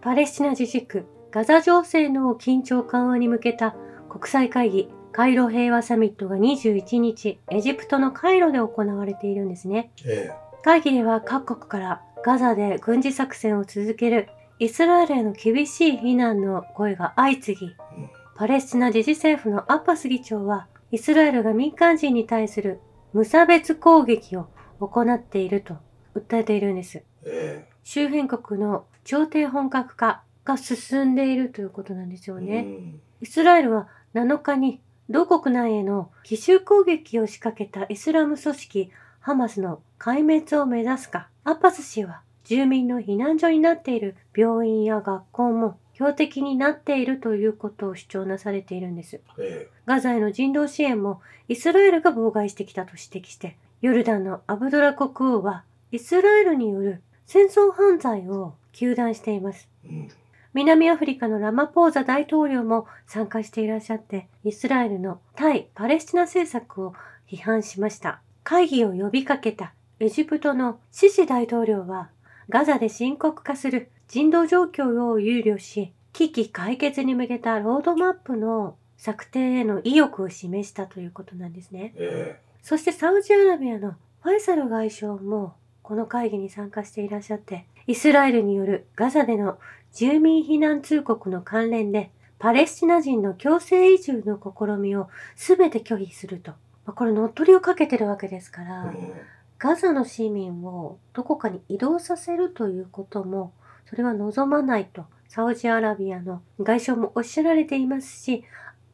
パレスチナ自治区ガザ情勢の緊張緩和に向けた国際会議カイロ平和サミットが21日、エジプトのカイロで行われているんですね。え会議では各国からガザで軍事作戦を続けるイスラエルへの厳しい非難の声が相次ぎ、パレスチナ自治政府のアッパス議長は、イスラエルが民間人に対する無差別攻撃を行っていると訴えているんです。え周辺国の朝廷本格化が進んでいるということなんですよえね。うんイスラエルは7日に同国内への奇襲攻撃を仕掛けたイスラム組織ハマスの壊滅を目指すか、アッパス氏は住民の避難所になっている病院や学校も標的になっているということを主張なされているんです。えガザへの人道支援もイスラエルが妨害してきたと指摘して、ヨルダンのアブドラ国王はイスラエルによる戦争犯罪を糾弾しています。えうん南アフリカのラマポーザ大統領も参加していらっしゃって、イスラエルの対パレスチナ政策を批判しました。会議を呼びかけたエジプトのシシ大統領は、ガザで深刻化する人道状況を憂慮し、危機解決に向けたロードマップの策定への意欲を示したということなんですね。えそしてサウジアラビアのファイサル外相もこの会議に参加していらっしゃって、イスラエルによるガザでの住民避難通告の関連で、パレスチナ人の強制移住の試みを全て拒否すると。まあこれ乗っ取りをかけてるわけですから、ガザの市民をどこかに移動させるということも、それは望まないと、サウジアラビアの外相もおっしゃられていますし、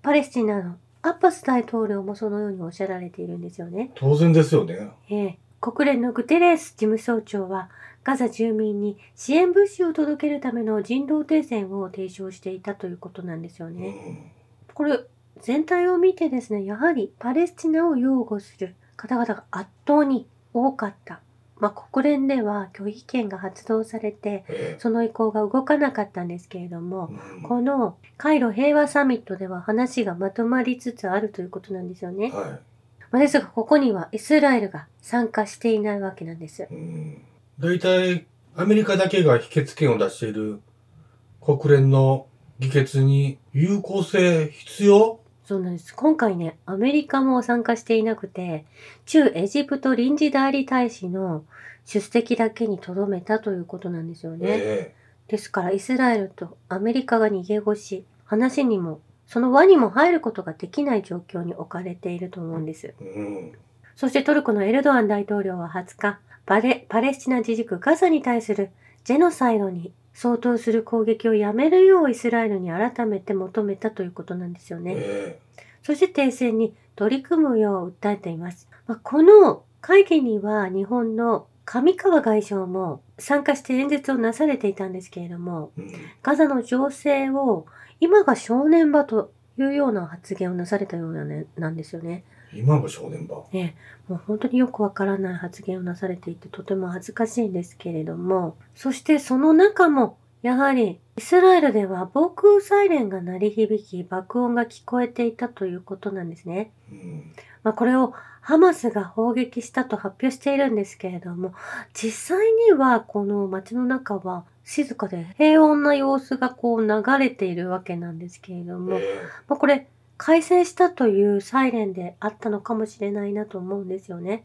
パレスチナのアッパス大統領もそのようにおっしゃられているんですよね。当然ですよね。ええ国連のグテレース事務総長は、ガザ住民に支援物資を届けるための人道停戦を提唱していたということなんですようね。んこれ、全体を見てですね、やはりパレスチナを擁護する方々が圧倒に多かった。まあ、国連では拒否権が発動されて、えその意向が動かなかったんですけれども、このカイロ平和サミットでは話がまとまりつつあるということなんですよね。はまあですが、ここにはイスラエルが参加していないわけなんですい。。うん大体、アメリカだけが否決権を出している国連の議決に有効性必要？そうなんです。今回ね、アメリカも参加していなくて、駐エジプト臨時代理大使の出席だけに留めたということなんですよね。えですから、イスラエルとアメリカが逃げ腰、話にも、その輪にも入ることができない状況に置かれていると思うんです。えうんそしてトルコのエルドアン大統領は20日、パレパレスチナ自治区ガザに対するジェノサイドに相当する攻撃をやめるようイスラエルに改めて求めたということなんですよね。えそして停戦に取り組むよう訴えています。まあ、この会議には日本の上川外相も参加して演説をなされていたんですけれども、ガザの情勢を今が正念場というような発言をなされたような、ね、なんですよね。今が正念場。ね、もう本当によくわからない発言をなされていてとても恥ずかしいんですけれども、そしてその中もやはりイスラエルでは防空サイレンが鳴り響き爆音が聞こえていたということなんですね。うんまあ、これをハマスが砲撃したと発表しているんですけれども、実際にはこの街の中は静かで平穏な様子がこう流れているわけなんですけれども、えまあ、これ開戦したというサイレンであったのかもしれないなと思うんですよね。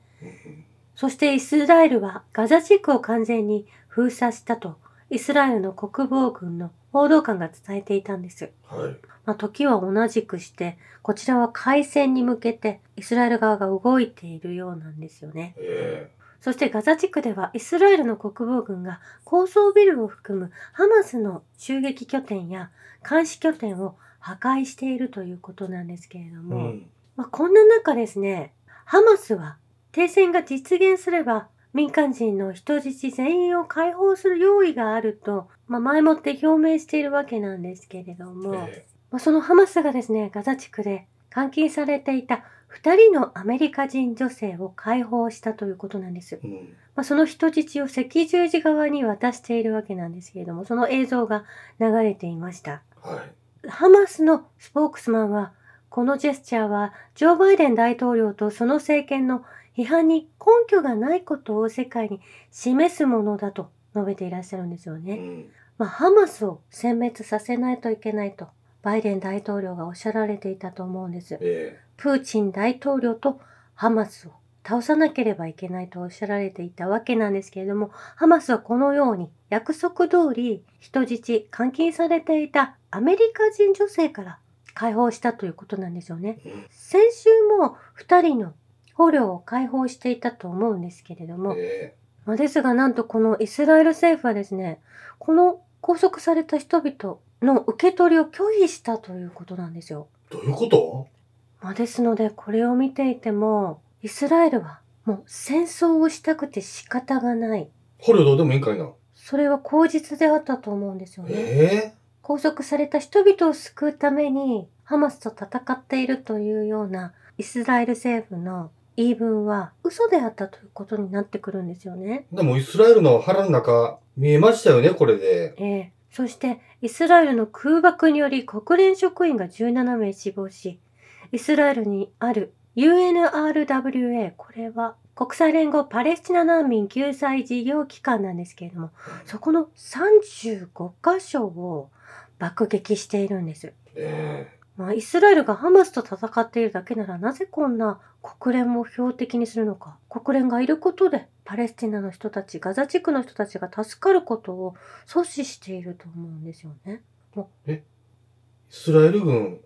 そしてイスラエルはガザ地区を完全に封鎖したとイスラエルの国防軍の報道官が伝えていたんです。はい。まあ、時は同じくして、こちらは開戦に向けてイスラエル側が動いているようなんですよね。えそしてガザ地区ではイスラエルの国防軍が高層ビルを含むハマスの襲撃拠点や監視拠点を破壊しているということなんですけれどえうも、ん。まあ、こんな中ですね、ハマスは停戦が実現すれば民間人の人質全員を解放する用意があると、まあ、前もって表明しているわけなんですけれども、え。まあ、そのハマスがですね、ガザ地区で監禁されていた2人のアメリカ人女性を解放したということなんです。えうんまあ、その人質を赤十字側に渡しているわけなんですけれども、その映像が流れていました。はい。ハマスのスポークスマンは、このジェスチャーは、ジョー・バイデン大統領とその政権の批判に根拠がないことを世界に示すものだと述べていらっしゃるんですよね。うん。まあ、ハマスを殲滅させないといけないと、バイデン大統領がおっしゃられていたと思うんです。えプーチン大統領とハマスを倒さなければいけないとおっしゃられていたわけなんですけれども、ハマスはこのように約束通り人質監禁されていたアメリカ人女性から解放したということなんですよね。えうん先週も2人の捕虜を解放していたと思うんですけれども、えまあですがなんとこのイスラエル政府はですね、この拘束された人々の受け取りを拒否したということなんですよ。どういうこと？まあですのでこれを見ていても、イスラエルはもう戦争をしたくて仕方がない。捕虜どうでもいいんかいな。それは口実であったと思うんですよね。え拘束された人々を救うためにハマスと戦っているというようなイスラエル政府の言い分は嘘であったということになってくるんですよね。えでもイスラエルの腹の中見えましたよね、これで。ええそしてイスラエルの空爆により国連職員が17名死亡し、イスラエルにある UNRWA、これは国際連合パレスチナ難民救済事業機関なんですけれども、そこの35箇所を爆撃しているんです。えまあ、イスラエルがハマスと戦っているだけならなぜこんな国連も標的にするのか。国連がいることでパレスチナの人たち、ガザ地区の人たちが助かることを阻止していると思うんですよね。え？イスラエル軍、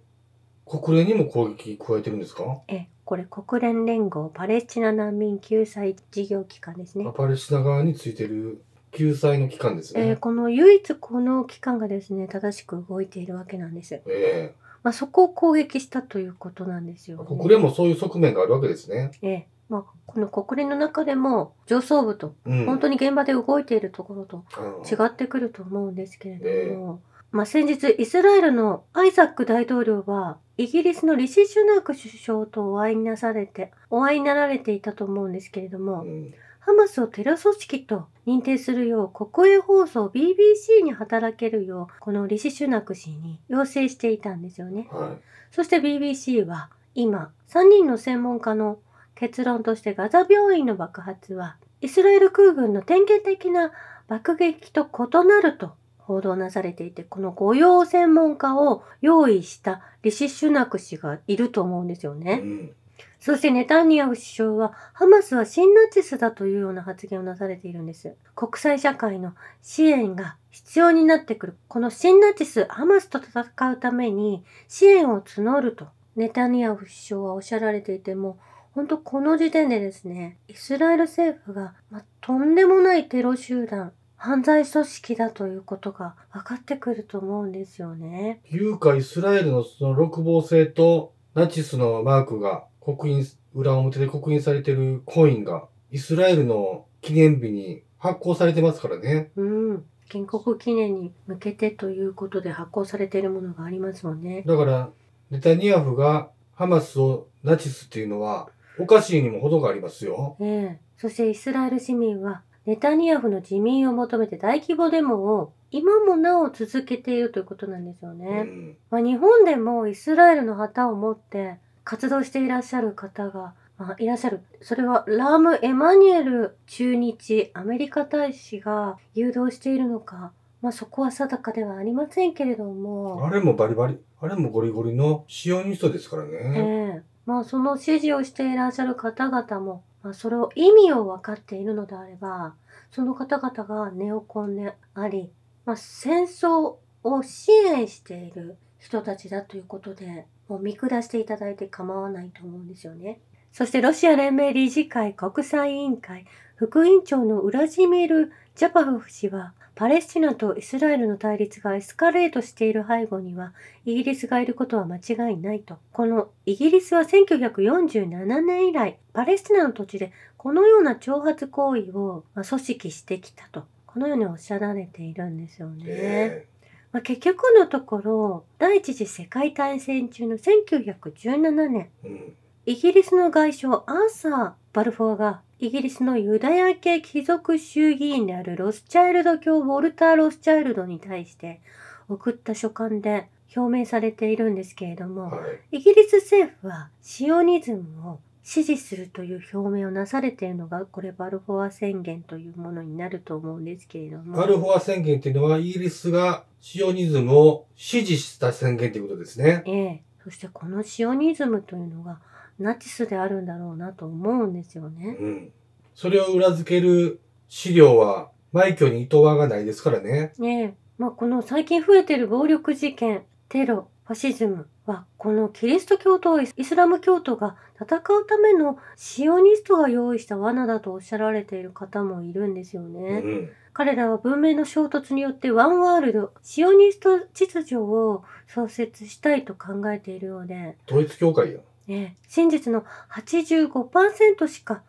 国連にも攻撃加えてるんですか？え、これ国連連合パレスチナ難民救済事業機関ですね。パレスチナ側についてる救済の機関ですね。えーこの唯一この機関がですね、正しく動いているわけなんです。えまあ、そこを攻撃したということなんですよ、え国連もそういう側面があるわけですね。ええ。まあ、この国連の中でも上層部とうん。本当に現場で動いているところとうん。違ってくると思うんですけれども、まあ、先日イスラエルのアイザック大統領はイギリスのリシ・シュナーク首相とお会いになされてお会いになられていたと思うんですけれども、うんハマスをテロ組織と認定するよう国営放送 BBC に働けるようこのリシ・シュナク氏に要請していたんですよね。はそして BBC は今3人の専門家の結論としてガザ病院の爆発はイスラエル空軍の典型的な爆撃と異なると報道なされていてこの御用専門家を用意したリシ・シュナク氏がいると思うんですよい。ね。うんそしてネタニヤフ首相はハマスは新ナチスだというような発言をなされているんです。国際社会の支援が必要になってくる。この新ナチス、ハマスと戦うために支援を募るとネタニヤフ首相はおっしゃられていても、本当この時点でですね、イスラエル政府が、まとんでもないテロ集団、犯罪組織だということが分かってくると思うんですよね。いうか、イスラエルのその六芒星とナチスのマークが刻印、裏表で刻印されてるコインが、イスラエルの記念日に発行されてますからね。うん。建国記念に向けてということで発行されているものがありますもんね。だから、ネタニヤフがハマスをナチスっていうのは、おかしいにも程がありますよ。ええ。そしてイスラエル市民はネタニヤフの辞任を求めて大規模デモを今もなお続けているということなんですようね。ん。まあ、日本でもイスラエルの旗を持って活動していらっしゃる方が、まあ、いらっしゃる。それはラーム・エマニュエル駐日アメリカ大使が誘導しているのか、まあ、そこは定かではありませんけれども。あれもバリバリ、あれもゴリゴリのシオニストですからえね。えまあその指示をしていらっしゃる方々も、まあ、それを意味を分かっているのであればその方々がネオコンであり、まあ、戦争を支援している人たちだということでもう見下していただいて構わないと思うんですよね。そしてロシア連盟理事会国際委員会副委員長のウラジミル・ジャパフ氏はパレスチナとイスラエルの対立がエスカレートしている背後にはイギリスがいることは間違いないと。このイギリスは1947年以来、パレスチナの土地でこのような挑発行為を組織してきたと。このようにおっしゃられているんですよね。えまあ、結局のところ、第一次世界大戦中の1917年、えうん。イギリスの外相アーサー・バルフォアがイギリスのユダヤ系貴族衆議院であるロスチャイルド教ウォルター・ロスチャイルドに対して送った書簡で表明されているんですけれども、はい。イギリス政府はシオニズムを支持するという表明をなされているのが、これバルフォア宣言というものになると思うんですけれども。バルフォア宣言っていうのは、イギリスがシオニズムを支持した宣言ということですね。ええ。そしてこのシオニズムというのが、ナチスであるんだろうなと思うんですよね。うん。それを裏付ける資料は、枚挙に糸輪がないですからね。ねえ。まあ、この最近増えている暴力事件、テロ、ファシズムは、このキリスト教とイスラム教徒が戦うためのシオニストが用意した罠だとおっしゃられている方もいるんですようね。ん。彼らは文明の衝突によってワンワールド、シオニスト秩序を創設したいと考えているようで、統一教会や。ね、真実の85%しか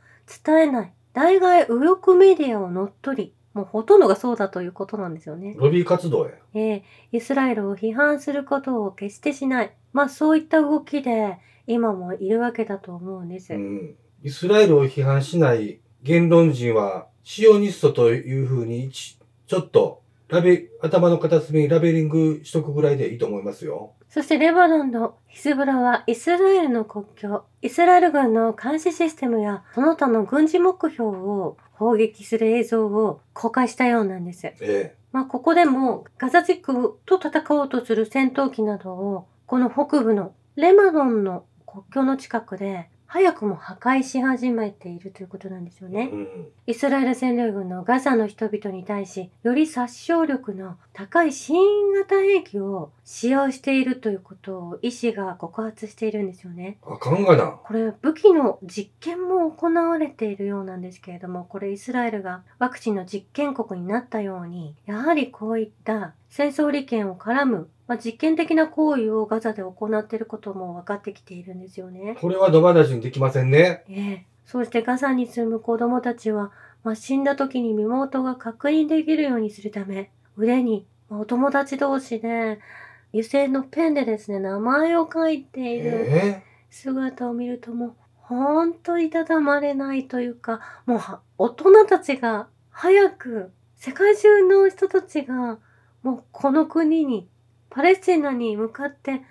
伝えない代替右翼メディアを乗っ取り、もうほとんどがそうだということなんですよね。ロビー活動や。えーイスラエルを批判することを決してしない。まあそういった動きで今もいるわけだと思うんです。うん。イスラエルを批判しない言論人は、シオニストというふうにち、ちょっと、ラベ、頭の片隅にラベリングしとくぐらいでいいと思いますよ。そしてレバノンのヒズボラはイスラエルの国境、イスラエル軍の監視システムやその他の軍事目標を砲撃する映像を公開したようなんです。ええ。まあここでもガザ地区と戦おうとする戦闘機などをこの北部のレバノンの国境の近くで早くも破壊し始めているということなんですよね。うん。イスラエル占領軍のガザの人々に対し、より殺傷力の高い新型兵器を使用しているということを医師が告発しているんですよね。あかんがな。これ武器の実験も行われているようなんですけれども、これイスラエルがワクチンの実験国になったように、やはりこういった戦争利権を絡む、まあ、実験的な行為をガザで行っていることも分かってきているんですよね。これは野放しにできませんね。ええ、そしてガザに住む子供たちは、まあ、死んだ時に身元が確認できるようにするため、腕に、まあお友達同士で、油性のペンでですね、名前を書いているえ姿を見るともう、ほんといたたまれないというか、もうは大人たちが早く、世界中の人たちが、もうこの国に、パレスチナに向かって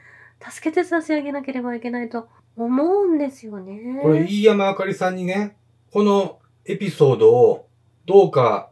助けて差し上げなければいけないと思うんですよね。えこれ、飯山あかりさんにね、このエピソードを、どうか、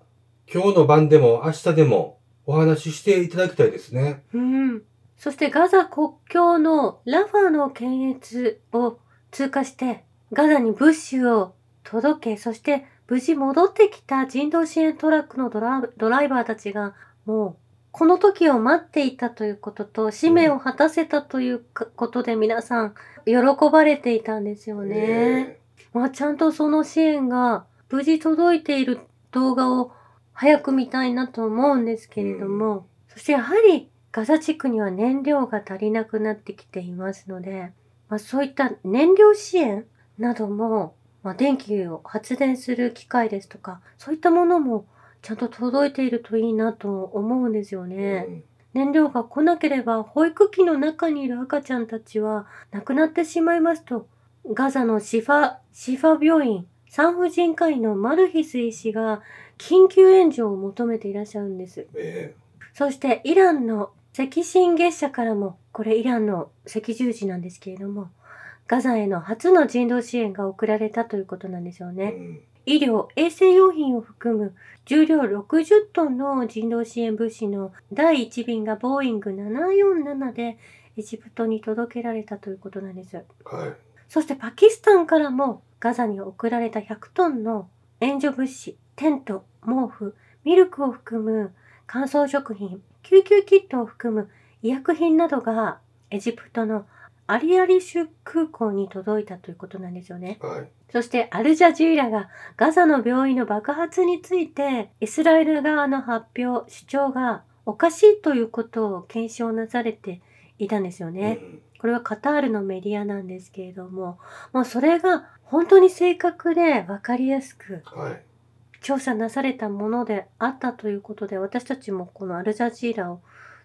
今日の晩でも明日でもお話ししていただきたいですね。うん。そしてガザ国境のラファの検閲を通過して、ガザに物資を届け、そして無事戻ってきた人道支援トラックのドラドライバーたちが、もう、この時を待っていたということと、使命を果たせたというかことで皆さん、喜ばれていたんですよね。まあ、ちゃんとその支援が無事届いている動画を早く見たいなと思うんですけれども、そしてやはりガザ地区には燃料が足りなくなってきていますので、まあ、そういった燃料支援なども、まあ、電気を発電する機械ですとか、そういったものもちゃんと届いているといいなと思うんですよえね。うん燃料が来なければ保育器の中にいる赤ちゃんたちは亡くなってしまいますとガザのシファシファ病院産婦人科医のマルヒス医師が緊急援助を求めていらっしゃるんですえそしてイランの赤新月社からもこれイランの赤十字なんですけれどもガザへの初の人道支援が送られたということなんですよえね。うん医療、衛生用品を含む重量60トンの人道支援物資の第1便がボーイング747でエジプトに届けられたということなんです。はい。そしてパキスタンからもガザに送られた100トンの援助物資、テント、毛布、ミルクを含む乾燥食品、救急キットを含む医薬品などがエジプトのアリアリシュ空港に届いたということなんですよね。はい。そしてアルジャジーラがガザの病院の爆発についてイスラエル側の発表、主張がおかしいということを検証なされていたんですよね。うんこれはカタールのメディアなんですけれども、もうそれが本当に正確で分かりやすくはい。調査なされたものであったということで、私たちもこのアルジャジーラを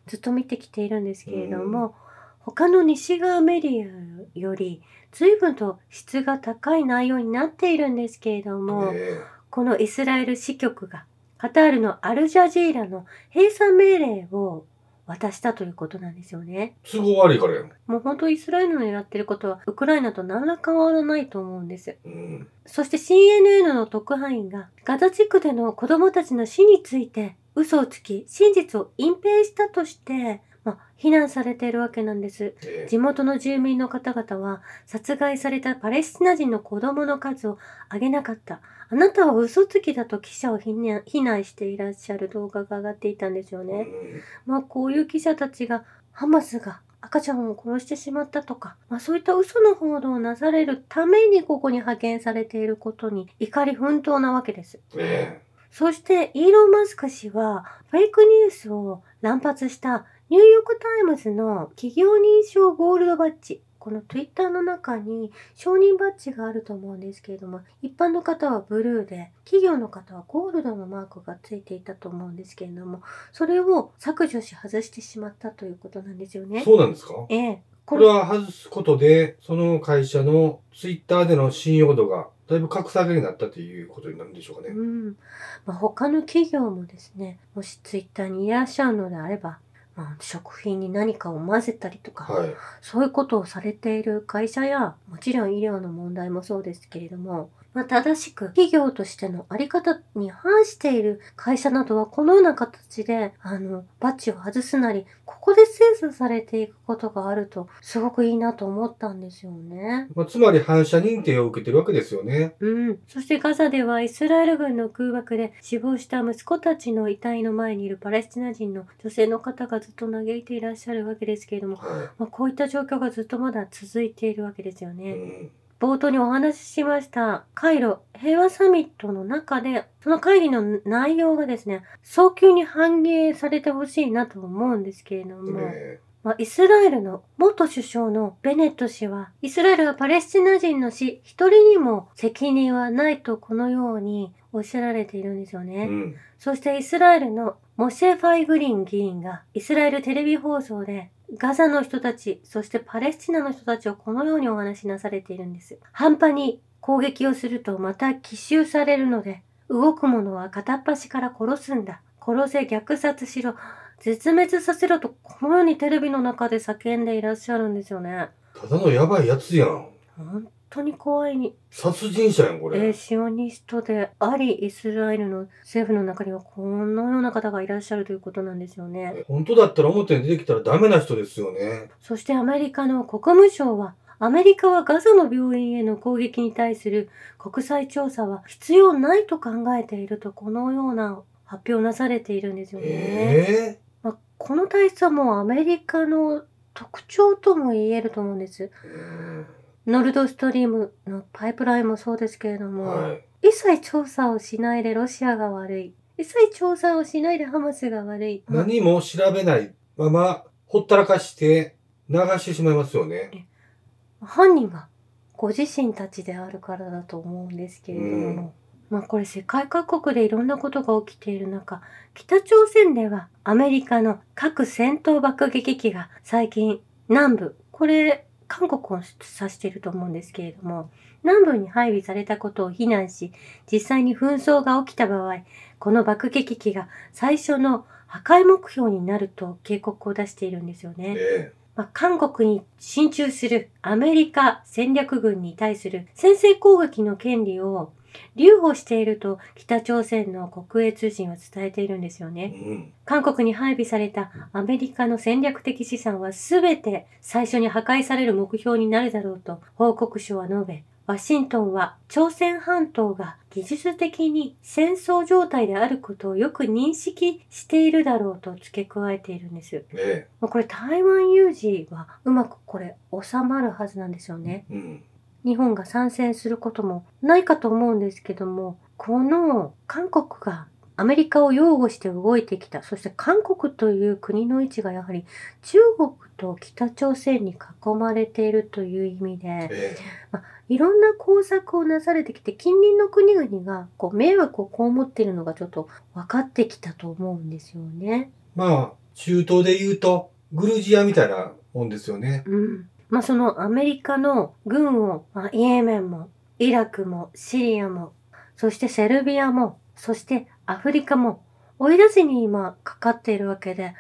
ずっと見てきているんですけれども、他の西側メディアより随分と質が高い内容になっているんですけれども、えこのイスラエル支局がカタールのアルジャジーラの閉鎖命令を渡したということなんですよね。都合悪いからやん。もう本当イスラエルのやってることはウクライナと何ら変わらないと思うんです。うん。そして CNN の特派員がガザ地区での子供たちの死について嘘をつき真実を隠蔽したとして、まあ、非難されているわけなんです。え地元の住民の方々は殺害されたパレスチナ人の子供の数を上げなかった。あなたは嘘つきだと記者を非難していらっしゃる動画が上がっていたんですよえね。まあこういう記者たちがハマスが赤ちゃんを殺してしまったとか、まあそういった嘘の報道をなされるためにここに派遣されていることに怒り奮闘なわけです。そしてイーロン・マスク氏はフェイクニュースを乱発したニューヨーク・タイムズの企業認証ゴールドバッジ。この Twitter の中に承認バッジがあると思うんですけれども、一般の方はブルーで、企業の方はゴールドのマークがついていたと思うんですけれども、それを削除し外してしまったということなんですよえね。そうなんですか？ええ。これは外すことで、その会社のツイッターでの信用度がだいぶ格下げになったということになるんでしょうかね。うん。まあ、他の企業もですね、もしツイッターにいらっしゃるのであれば、まあ、食品に何かを混ぜたりとか、はい。そういうことをされている会社や、もちろん医療の問題もそうですけれども、まあ、正しく企業としてのあり方に反している会社などはこのような形で、あの、バッジを外すなり、ここで精査されていくことがあると、すごくいいなと思ったんですよね。まあ、つまり反射認定を受けてるわけですよね。うん。そしてガザではイスラエル軍の空爆で死亡した息子たちの遺体の前にいるパレスチナ人の女性の方がずっと嘆いていらっしゃるわけですけれども、はまあ、こういった状況がずっとまだ続いているわけですよい。ね。うん。冒頭にお話ししましたカイロ平和サミットの中で、その会議の内容がですね、早急に反映されてほしいなと思うんですけれども、えまあ、イスラエルの元首相のベネット氏は、イスラエルはパレスチナ人の死一人にも責任はないとこのようにおっしゃられているんですよえね。うん。そしてイスラエルのモシェ・ファイグリン議員がイスラエルテレビ放送でガザの人たち、そしてパレスチナの人たちをこのようにお話しなされているんです。半端に攻撃をするとまた奇襲されるので、動く者は片っ端から殺すんだ。殺せ、虐殺しろ、絶滅させろと、このようにテレビの中で叫んでいらっしゃるんですよね。ただのやばいやつやん。本当に怖いに、殺人者やん、これ。えーシオニストであり、イスラエルの政府の中にはこのような方がいらっしゃるということなんですよね。本当だったら表に出てきたらダメな人ですよね。そしてアメリカの国務省は、アメリカはガザの病院への攻撃に対する国際調査は必要ないと考えていると、このような発表をなされているんですよね。えまあ、この体質はもうアメリカの特徴とも言えると思うんです。えうんノルドストリームのパイプラインもそうですけれども、はい。一切調査をしないでロシアが悪い。一切調査をしないでハマスが悪い。何も調べないまま、ほったらかして流してしまいますよね。犯人がご自身たちであるからだと思うんですけれども、うんまあこれ世界各国でいろんなことが起きている中、北朝鮮ではアメリカの核戦闘爆撃機が最近南部、これ韓国を指していると思うんですけれども、南部に配備されたことを非難し、実際に紛争が起きた場合、この爆撃機が最初の破壊目標になると警告を出しているんですよね。えまあ、韓国に進駐するアメリカ戦略軍に対する先制攻撃の権利を留保していると北朝鮮の国営通信は伝えているんですよえね。うん。韓国に配備されたアメリカの戦略的資産は全て最初に破壊される目標になるだろうと報告書は述べ、ワシントンは朝鮮半島が技術的に戦争状態であることをよく認識しているだろうと付け加えているんです。えまあこれ台湾有事はうまくこれ収まるはずなんですよね。えうん。日本が参戦することもないかと思うんですけども、この韓国がアメリカを擁護して動いてきた。そして韓国という国の位置がやはり中国と北朝鮮に囲まれているという意味で、えいろんな工作をなされてきて、近隣の国々がこう迷惑を被っているのがちょっと分かってきたと思うんですよね。まあ、中東で言うと、グルジアみたいなもんですよね。うん。まあそのアメリカの軍を、まあ、イエメンも、イラクも、シリアも、そしてセルビアも、そしてアフリカも追い出しに今かかっているわけで、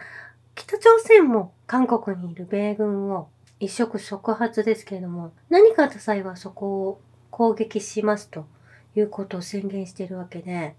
北朝鮮も韓国にいる米軍を一触即発ですけれども、何かあった際はそこを攻撃しますということを宣言しているわけで、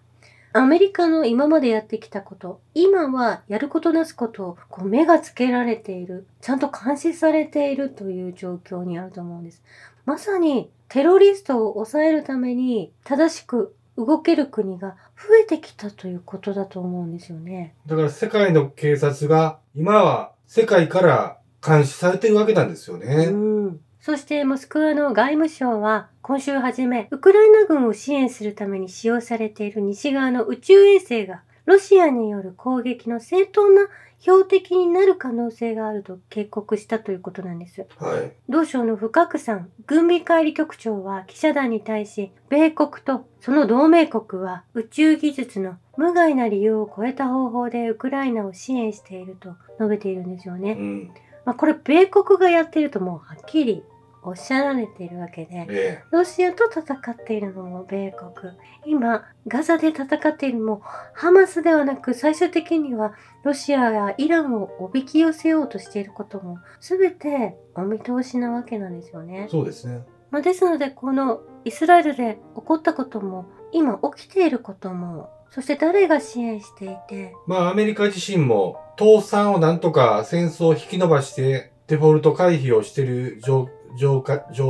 アメリカの今までやってきたこと、今はやることなすことをこう目がつけられている、ちゃんと監視されているという状況にあると思うんです。まさにテロリストを抑えるために正しく動ける国が増えてきたということだと思うんですよね。だから世界の警察が今は世界から監視されてるわけなんですよね。うん。そしてモスクワの外務省は今週初め、ウクライナ軍を支援するために使用されている西側の宇宙衛星がロシアによる攻撃の正当な標的になる可能性があると警告したということなんです。はい。同省の深久さん、軍備管理局長は記者団に対し、米国とその同盟国は宇宙技術の無害な理由を超えた方法でウクライナを支援していると述べているんですよね。うん。まあ、これ米国がやっているともうはっきりおっしゃられているわけで、えロシアと戦っているのも米国。今、ガザで戦っているのもハマスではなく最終的にはロシアやイランをおびき寄せようとしていることも全てお見通しなわけなんですよえね。そうですね。まあ、ですので、このイスラエルで起こったことも、今起きていることも、そして誰が支援していて、まあアメリカ自身も倒産をなんとか戦争を引き延ばしてデフォルト回避をしている状状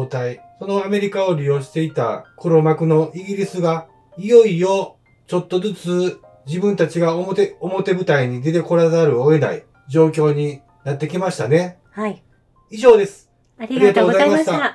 態。そのアメリカを利用していた黒幕のイギリスがいよいよちょっとずつ自分たちが表、表舞台に出てこらざるを得ない状況になってきましたね。はい。以上です。ありがとうございました。